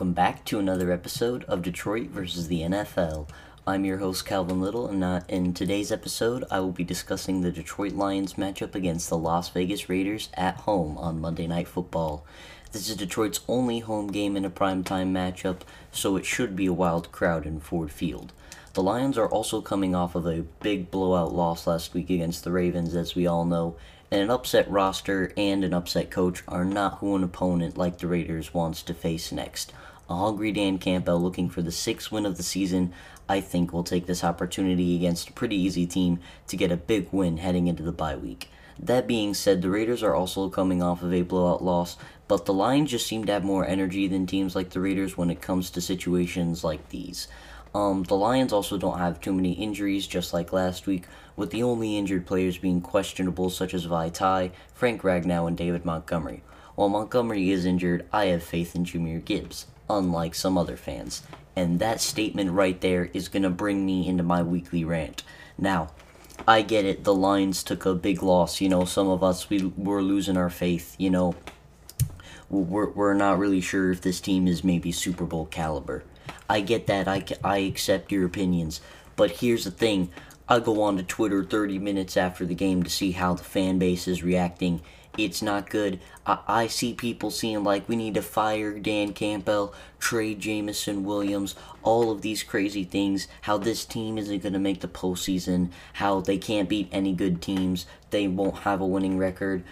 welcome back to another episode of Detroit versus the NFL. I'm your host Calvin Little, and uh, in today's episode, I will be discussing the Detroit Lions matchup against the Las Vegas Raiders at home on Monday Night Football. This is Detroit's only home game in a primetime matchup, so it should be a wild crowd in Ford Field. The Lions are also coming off of a big blowout loss last week against the Ravens, as we all know, an upset roster and an upset coach are not who an opponent like the Raiders wants to face next. A hungry Dan Campbell looking for the sixth win of the season, I think will take this opportunity against a pretty easy team to get a big win heading into the bye week. That being said, the Raiders are also coming off of a blowout loss, but the Lions just seem to have more energy than teams like the Raiders when it comes to situations like these. Um, the Lions also don't have too many injuries, just like last week, with the only injured players being questionable, such as Vaitai, Frank Ragnow, and David Montgomery. While Montgomery is injured, I have faith in Jahmyr Gibbs, unlike some other fans. And that statement right there is going to bring me into my weekly rant. Now, I get it, the Lions took a big loss. You know, some of us, we were losing our faith. You know, we're, we're not really sure if this team is maybe Super Bowl caliber. I get that. I, I accept your opinions. But here's the thing I go on to Twitter 30 minutes after the game to see how the fan base is reacting. It's not good. I, I see people seeing like we need to fire Dan Campbell, trade Jameson Williams, all of these crazy things. How this team isn't going to make the postseason. How they can't beat any good teams. They won't have a winning record.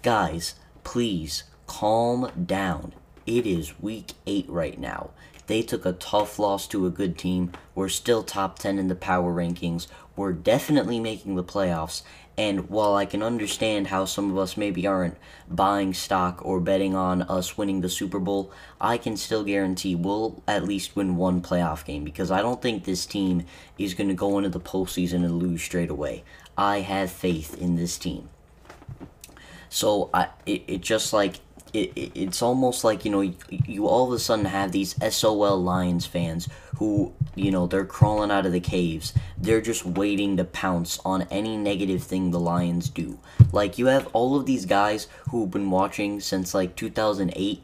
Guys, please calm down. It is week 8 right now. They took a tough loss to a good team. We're still top 10 in the power rankings. We're definitely making the playoffs. And while I can understand how some of us maybe aren't buying stock or betting on us winning the Super Bowl, I can still guarantee we'll at least win one playoff game because I don't think this team is going to go into the postseason and lose straight away. I have faith in this team. So I, it, it just like it, it, it's almost like you know you, you, all of a sudden have these SOL Lions fans who you know they're crawling out of the caves. They're just waiting to pounce on any negative thing the Lions do. Like you have all of these guys who've been watching since like 2008,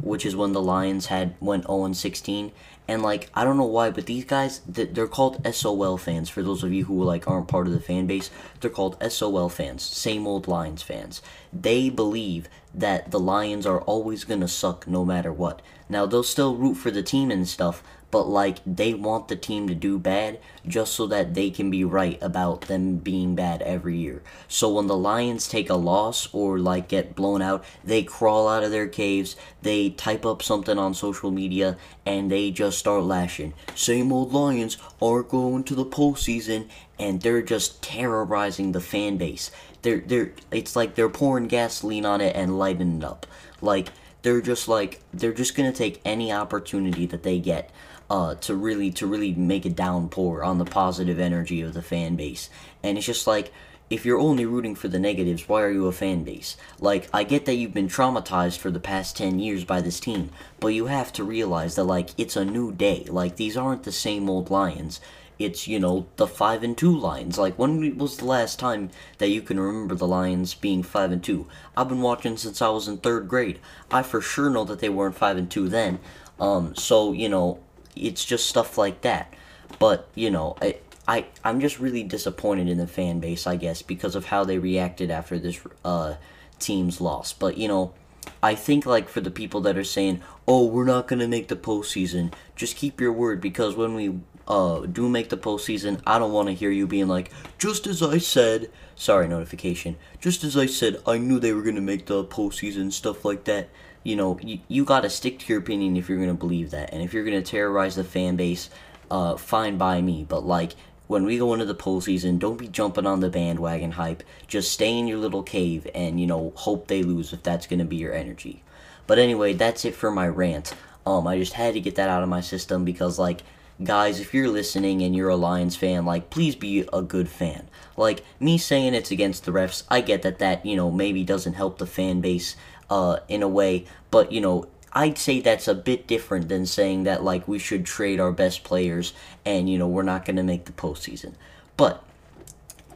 which is when the Lions had went 0 16, and like I don't know why, but these guys they're called SOL fans. For those of you who like aren't part of the fan base, they're called SOL fans, same old Lions fans. They believe that the Lions are always gonna suck no matter what. Now they'll still root for the team and stuff, but like they want the team to do bad just so that they can be right about them being bad every year. So when the Lions take a loss or like get blown out, they crawl out of their caves, they type up something on social media, and they just start lashing. Same old Lions are going to the postseason, and they're just terrorizing the fan base. They're they're it's like they're pouring gasoline on it and lighting it up. Like they're just like they're just gonna take any opportunity that they get uh, to really to really make a downpour on the positive energy of the fan base. And it's just like if you're only rooting for the negatives, why are you a fan base? Like, I get that you've been traumatized for the past 10 years by this team, but you have to realize that, like, it's a new day. Like, these aren't the same old Lions. It's, you know, the 5 and 2 Lions. Like, when was the last time that you can remember the Lions being 5 and 2? I've been watching since I was in third grade. I for sure know that they weren't 5 and 2 then. Um, so, you know, it's just stuff like that. But you know, I, I I'm just really disappointed in the fan base, I guess, because of how they reacted after this uh, team's loss. But you know, I think like for the people that are saying, "Oh, we're not gonna make the postseason," just keep your word because when we uh, do make the postseason, I don't want to hear you being like, "Just as I said." Sorry, notification. Just as I said, I knew they were gonna make the postseason, stuff like that you know, you, you got to stick to your opinion if you're going to believe that. And if you're going to terrorize the fan base, uh, fine by me. But, like, when we go into the postseason, don't be jumping on the bandwagon hype. Just stay in your little cave and, you know, hope they lose if that's going to be your energy. But anyway, that's it for my rant. Um, I just had to get that out of my system because, like, guys, if you're listening and you're a Lions fan, like, please be a good fan. Like, me saying it's against the refs, I get that that, you know, maybe doesn't help the fan base uh, in a way. But you know, I'd say that's a bit different than saying that like we should trade our best players and you know we're not going to make the postseason. But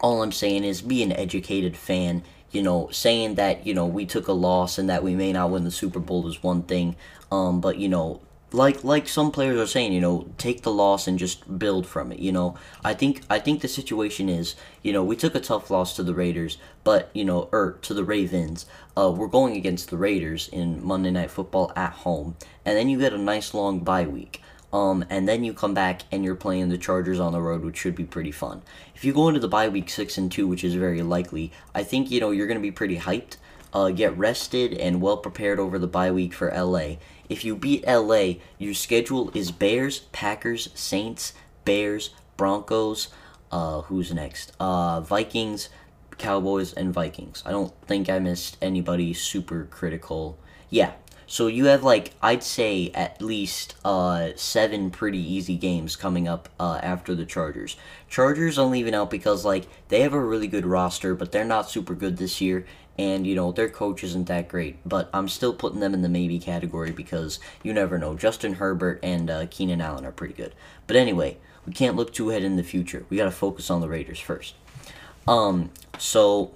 all I'm saying is be an educated fan. You know, saying that you know we took a loss and that we may not win the Super Bowl is one thing. Um, but you know, like like some players are saying, you know, take the loss and just build from it. You know, I think I think the situation is, you know, we took a tough loss to the Raiders, but you know, or to the Ravens. Uh, we're going against the Raiders in Monday Night Football at home, and then you get a nice long bye week. Um, and then you come back and you're playing the Chargers on the road, which should be pretty fun. If you go into the bye week six and two, which is very likely, I think you know you're going to be pretty hyped. Uh, get rested and well prepared over the bye week for LA. If you beat LA, your schedule is Bears, Packers, Saints, Bears, Broncos. Uh, who's next? Uh, Vikings, Cowboys, and Vikings. I don't think I missed anybody super critical. Yeah, so you have like I'd say at least uh seven pretty easy games coming up uh, after the Chargers. Chargers I'm leaving out because like they have a really good roster, but they're not super good this year, and you know their coach isn't that great. But I'm still putting them in the maybe category because you never know. Justin Herbert and uh, Keenan Allen are pretty good. But anyway, we can't look too ahead in the future. We got to focus on the Raiders first. Um, so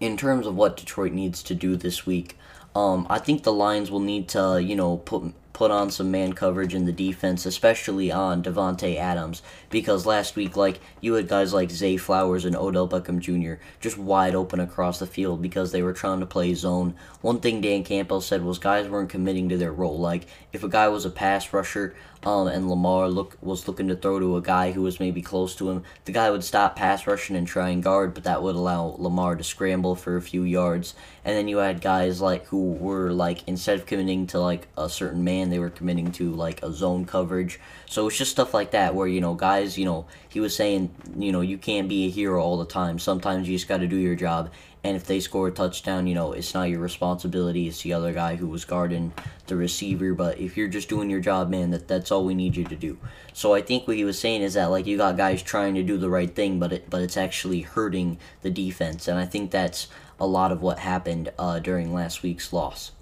in terms of what Detroit needs to do this week. Um, I think the Lions will need to, you know, put put on some man coverage in the defense, especially on Davante Adams, because last week, like you had guys like Zay Flowers and Odell Beckham Jr. just wide open across the field because they were trying to play zone. One thing Dan Campbell said was guys weren't committing to their role. Like if a guy was a pass rusher, um, and Lamar look was looking to throw to a guy who was maybe close to him, the guy would stop pass rushing and try and guard, but that would allow Lamar to scramble for a few yards. And then you had guys like who were like instead of committing to like a certain man, they were committing to like a zone coverage. So it's just stuff like that where you know guys, you know, he was saying, you know, you can't be a hero all the time. Sometimes you just got to do your job. And if they score a touchdown, you know, it's not your responsibility. It's the other guy who was guarding the receiver. But if you're just doing your job, man, that that's all we need you to do. So I think what he was saying is that like you got guys trying to do the right thing, but it but it's actually hurting the defense. And I think that's a lot of what happened uh, during last week's loss.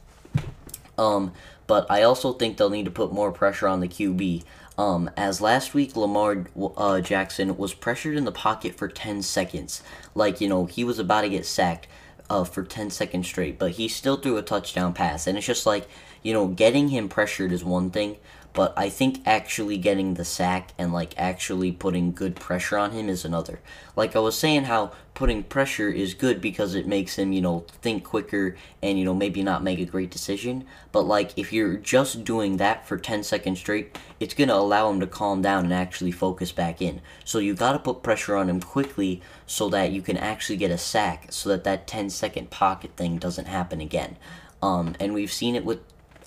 Um, but I also think they'll need to put more pressure on the QB. Um, as last week, Lamar uh, Jackson was pressured in the pocket for 10 seconds. Like, you know, he was about to get sacked uh, for 10 seconds straight, but he still threw a touchdown pass. And it's just like, you know, getting him pressured is one thing, but I think actually getting the sack and like actually putting good pressure on him is another. Like I was saying, how putting pressure is good because it makes him, you know, think quicker and, you know, maybe not make a great decision. But like if you're just doing that for 10 seconds straight, it's going to allow him to calm down and actually focus back in. So you got to put pressure on him quickly so that you can actually get a sack so that that 10 second pocket thing doesn't happen again. Um, and we've seen it with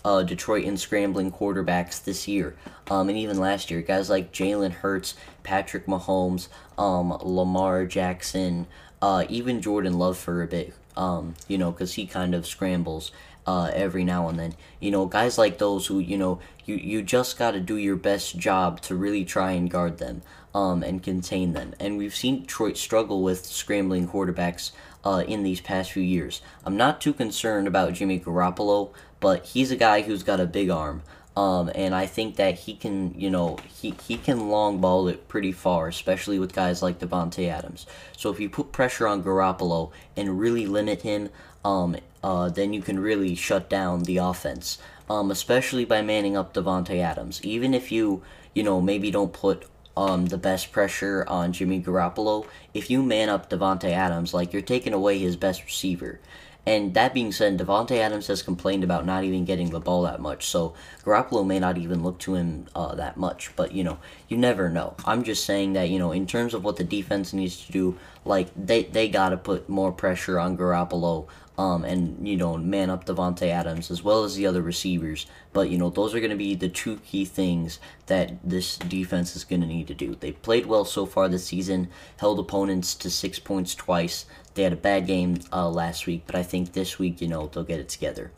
uh, Detroit in scrambling quarterbacks this year, um, and even last year. Guys like Jalen Hurts, Patrick Mahomes, um, Lamar Jackson, uh, even Jordan Love for a bit. Um, you know, because he kind of scrambles uh, every now and then. You know, guys like those who you know you you just got to do your best job to really try and guard them um, and contain them. And we've seen Detroit struggle with scrambling quarterbacks uh, in these past few years. I'm not too concerned about Jimmy Garoppolo but he's a guy who's got a big arm. Um, and I think that he can, you know, he, he can long ball it pretty far, especially with guys like Davante Adams. So if you put pressure on Garoppolo and really limit him, um, uh, then you can really shut down the offense, um, especially by manning up Davante Adams. Even if you, you know, maybe don't put um, the best pressure on Jimmy Garoppolo, if you man up Davante Adams, like you're taking away his best receiver. And that being said, Davante Adams has complained about not even getting the ball that much, so Garoppolo may not even look to him uh, that much. But you know, you never know. I'm just saying that you know, in terms of what the defense needs to do, like they they got to put more pressure on Garoppolo. Um, and you know, man up Davante Adams as well as the other receivers. But you know, those are going to be the two key things that this defense is going to need to do. They played well so far this season, held opponents to six points twice. They had a bad game uh, last week, but I think this week, you know, they'll get it together.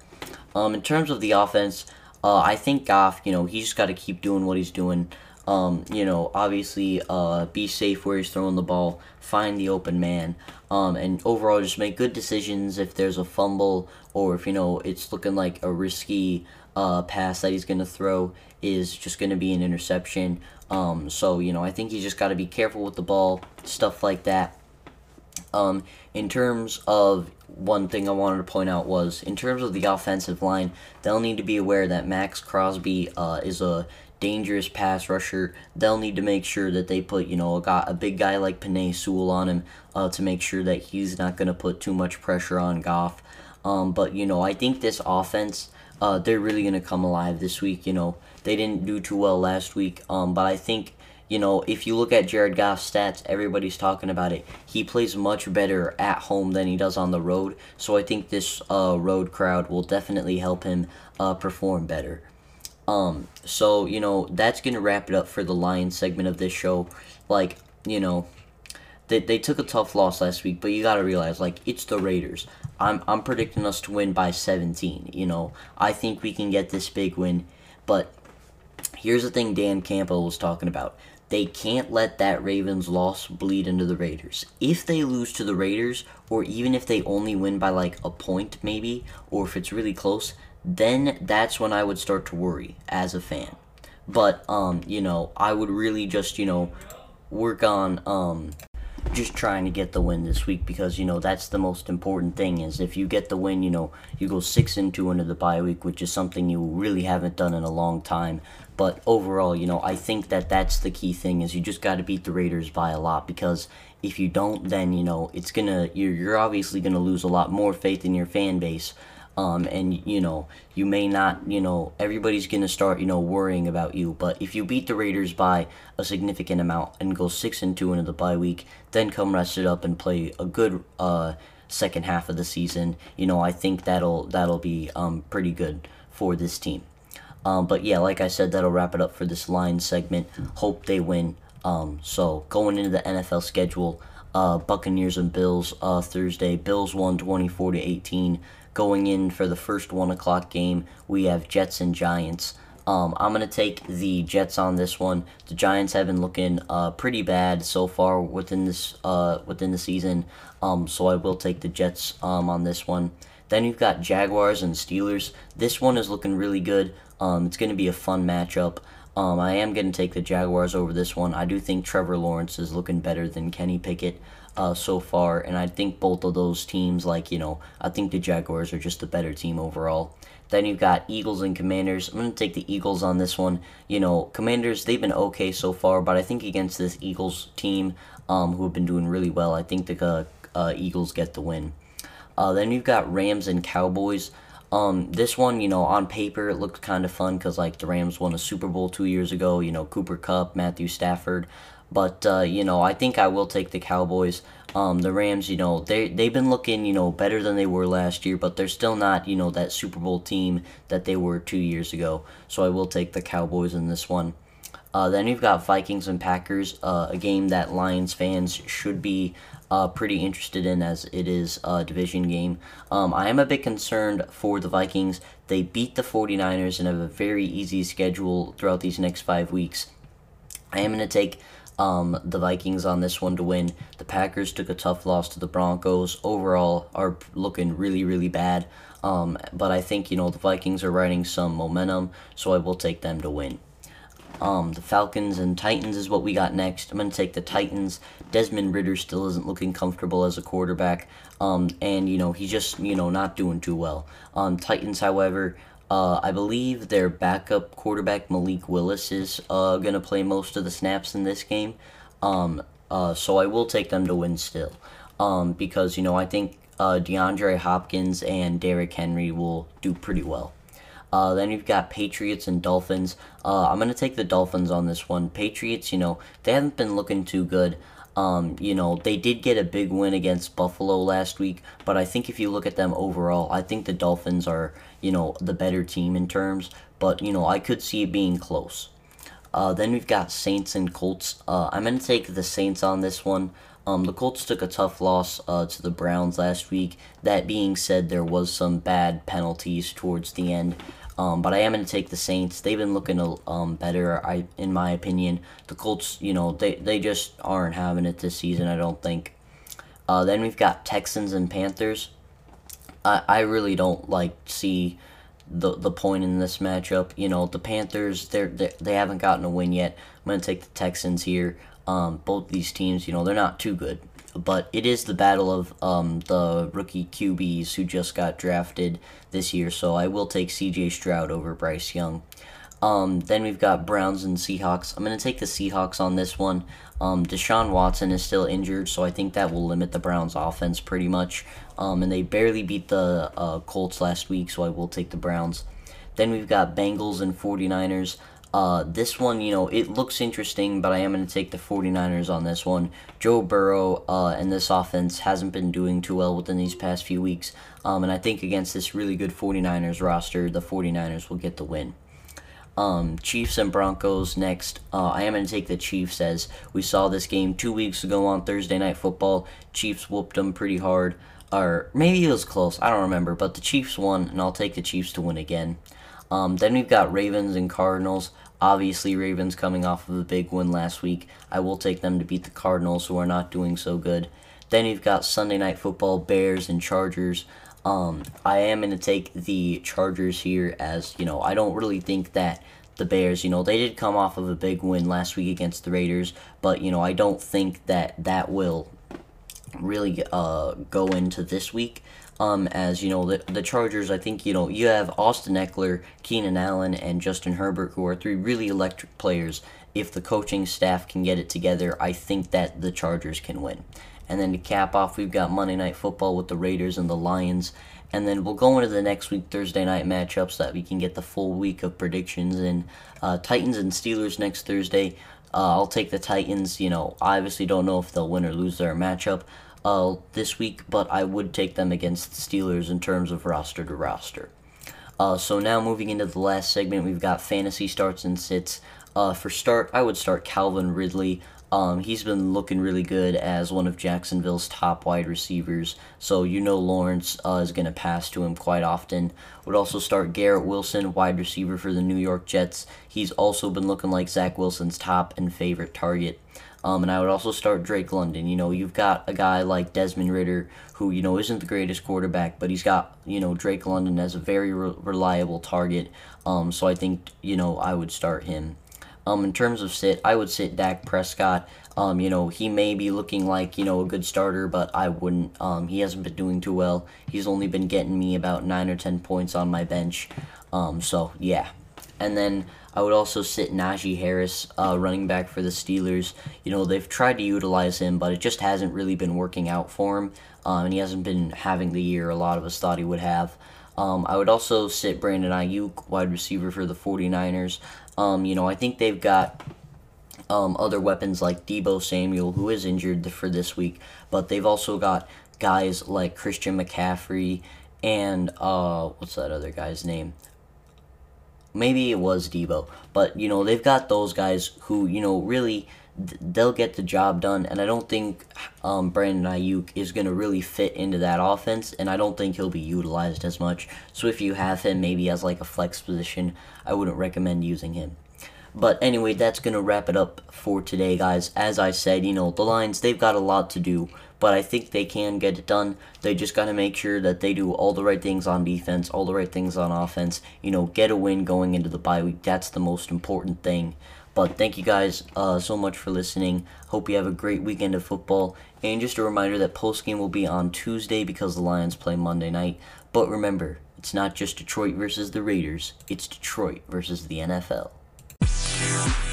Um, in terms of the offense, uh, I think Goff, you know, he just got to keep doing what he's doing. Um, you know, obviously, uh, be safe where he's throwing the ball, find the open man, um, and overall just make good decisions if there's a fumble or if, you know, it's looking like a risky uh, pass that he's going to throw is just going to be an interception. Um, so, you know, I think he's just got to be careful with the ball, stuff like that. Um, in terms of one thing I wanted to point out was in terms of the offensive line, they'll need to be aware that Maxx Crosby uh, is a dangerous pass rusher. They'll need to make sure that they put, you know, a, guy, a big guy like Penei Sewell on him uh, to make sure that he's not going to put too much pressure on Goff. Um, but, you know, I think this offense, uh, they're really going to come alive this week. You know, they didn't do too well last week, um, but I think you know, if you look at Jared Goff's stats, everybody's talking about it. He plays much better at home than he does on the road. So I think this uh, road crowd will definitely help him uh, perform better. Um, so, you know, that's going to wrap it up for the Lions segment of this show. Like, you know, they, they took a tough loss last week, but you got to realize, like, it's the Raiders. I'm, I'm predicting us to win by 17. You know, I think we can get this big win. But here's the thing Dan Campbell was talking about. They can't let that Ravens loss bleed into the Raiders. If they lose to the Raiders, or even if they only win by like a point, maybe, or if it's really close, then that's when I would start to worry as a fan. But um, you know, I would really just, you know, work on um just trying to get the win this week because you know that's the most important thing is if you get the win you know you go six and two into the bye week which is something you really haven't done in a long time but overall you know i think that that's the key thing is you just got to beat the raiders by a lot because if you don't then you know it's gonna you're, you're obviously gonna lose a lot more faith in your fan base um, and you know you may not you know everybody's gonna start you know worrying about you but if you beat the raiders by a significant amount and go six and two into the bye week then come rest it up and play a good uh, second half of the season you know i think that'll that'll be um, pretty good for this team. Um, but yeah like i said that'll wrap it up for this line segment. Hope they win. Um, so going into the nfl schedule uh, buccaneers and bills uh, thursday. Bills won 24 to 18 Going in for the first 1 o'clock game, we have Jets and Giants. Um, I'm going to take the Jets on this one. The Giants have been looking uh, pretty bad so far within this uh, within the season, um, so I will take the Jets um, on this one. Then you've got Jaguars and Steelers. This one is looking really good. Um, it's going to be a fun matchup. Um, I am going to take the Jaguars over this one. I do think Trevor Lawrence is looking better than Kenny Pickett uh, so far, and I think both of those teams, like, you know, I think the Jaguars are just a better team overall. Then you've got Eagles and Commanders. I'm going to take the Eagles on this one. You know, Commanders, they've been okay so far, but I think against this Eagles team, um, who have been doing really well, I think the uh, uh, Eagles get the win. Uh, then you've got Rams and Cowboys. Um, this one, you know, on paper, it looked kind of fun because, like, the Rams won a Super Bowl two years ago. You know, Cooper Kupp, Matthew Stafford. But uh, you know, I think I will take the Cowboys. Um, the Rams, you know, they they've been looking, you know, better than they were last year, but they're still not, you know, that Super Bowl team that they were two years ago. So I will take the Cowboys in this one. Uh, then you've got Vikings and Packers, uh, a game that Lions fans should be uh, pretty interested in as it is a division game. Um, I am a bit concerned for the Vikings. They beat the 49ers and have a very easy schedule throughout these next five weeks. I am going to take um, the Vikings on this one to win. The Packers took a tough loss to the Broncos. Overall, are looking really, really bad. Um, but I think, you know, the Vikings are riding some momentum, so I will take them to win. Um, the Falcons and Titans is what we got next. I'm going to take the Titans. Desmond Ridder still isn't looking comfortable as a quarterback. Um, and, you know, he's just, you know, not doing too well. Um, Titans, however, uh, I believe their backup quarterback Malik Willis is uh, going to play most of the snaps in this game. Um, uh, so I will take them to win still. Um, because, you know, I think uh, DeAndre Hopkins and Derrick Henry will do pretty well. Uh, then you've got Patriots and Dolphins. Uh, I'm going to take the Dolphins on this one. Patriots, you know, they haven't been looking too good. Um, you know, they did get a big win against Buffalo last week, but I think if you look at them overall, I think the Dolphins are, you know, the better team in terms, but, you know, I could see it being close. Uh, then we've got Saints and Colts. Uh, I'm going to take the Saints on this one. Um, the Colts took a tough loss uh, to the Browns last week. That being said, there was some bad penalties towards the end. Um, but I am going to take the Saints. They've been looking um, better, I in my opinion. The Colts, you know, they, they just aren't having it this season, I don't think. Uh, then we've got Texans and Panthers. I, I really don't like see the the point in this matchup. You know, the Panthers they're, they they haven't gotten a win yet. I'm gonna take the Texans here. Um, both these teams, you know, they're not too good. But it is the battle of um, the rookie QBs who just got drafted this year, so I will take CJ Stroud over Bryce Young. Um, then we've got Browns and Seahawks. I'm going to take the Seahawks on this one. Um, Deshaun Watson is still injured, so I think that will limit the Browns' offense pretty much. Um, and they barely beat the uh, Colts last week, so I will take the Browns. Then we've got Bengals and 49ers. Uh, this one, you know, it looks interesting, but I am going to take the 49ers on this one. Joe Burrow uh, and this offense hasn't been doing too well within these past few weeks. Um, and I think against this really good 49ers roster, the 49ers will get the win. Um, Chiefs and Broncos next. Uh, I am going to take the Chiefs as we saw this game two weeks ago on Thursday Night Football. Chiefs whooped them pretty hard. Or maybe it was close. I don't remember. But the Chiefs won, and I'll take the Chiefs to win again. Um, then we've got Ravens and Cardinals. Obviously, Ravens coming off of a big win last week. I will take them to beat the Cardinals, who are not doing so good. Then you've got Sunday Night Football, Bears and Chargers. Um, I am going to take the Chargers here as, you know, I don't really think that the Bears, you know, they did come off of a big win last week against the Raiders, but, you know, I don't think that that will really uh, go into this week. Um, as you know, the, the Chargers, I think, you know, you have Austin Ekeler, Keenan Allen, and Justin Herbert, who are three really electric players. If the coaching staff can get it together, I think that the Chargers can win. And then to cap off, we've got Monday Night Football with the Raiders and the Lions. And then we'll go into the next week Thursday night matchups so that we can get the full week of predictions. And uh, Titans and Steelers next Thursday. Uh, I'll take the Titans. You know, I obviously don't know if they'll win or lose their matchup uh, this week, but I would take them against the Steelers in terms of roster to roster. Uh, so now moving into the last segment, we've got fantasy starts and sits. Uh, for start, I would start Calvin Ridley. Um, he's been looking really good as one of Jacksonville's top wide receivers, so you know Lawrence uh, is going to pass to him quite often. Would also start Garrett Wilson, wide receiver for the New York Jets. He's also been looking like Zach Wilson's top and favorite target. Um, and I would also start Drake London. You know, you've got a guy like Desmond Ridder, who, you know, isn't the greatest quarterback, but he's got, you know, Drake London as a very re- reliable target. Um, so I think, you know, I would start him. Um, in terms of sit, I would sit Dak Prescott. Um, you know, he may be looking like, you know, a good starter, but I wouldn't. Um, he hasn't been doing too well. He's only been getting me about 9 or 10 points on my bench. Um, so, yeah. And then I would also sit Najee Harris, uh, running back for the Steelers. You know, they've tried to utilize him, but it just hasn't really been working out for him. Um, and he hasn't been having the year a lot of us thought he would have. Um, I would also sit Brandon Aiyuk, wide receiver for the 49ers. Um, you know, I think they've got um, other weapons like Deebo Samuel, who is injured for this week, but they've also got guys like Christian McCaffrey and uh, what's that other guy's name? Maybe it was Deebo, but you know they've got those guys who you know really they'll get the job done, and I don't think um, Brandon Aiyuk is going to really fit into that offense, and I don't think he'll be utilized as much. So if you have him maybe as like a flex position, I wouldn't recommend using him. But anyway, that's going to wrap it up for today, guys. As I said, you know, the Lions, they've got a lot to do but I think they can get it done. They just got to make sure that they do all the right things on defense, all the right things on offense. You know, get a win going into the bye week. That's the most important thing. But thank you guys uh, so much for listening. Hope you have a great weekend of football. And just a reminder that post game will be on Tuesday because the Lions play Monday night. But remember, it's not just Detroit versus the Raiders, it's Detroit versus the NFL. Peace.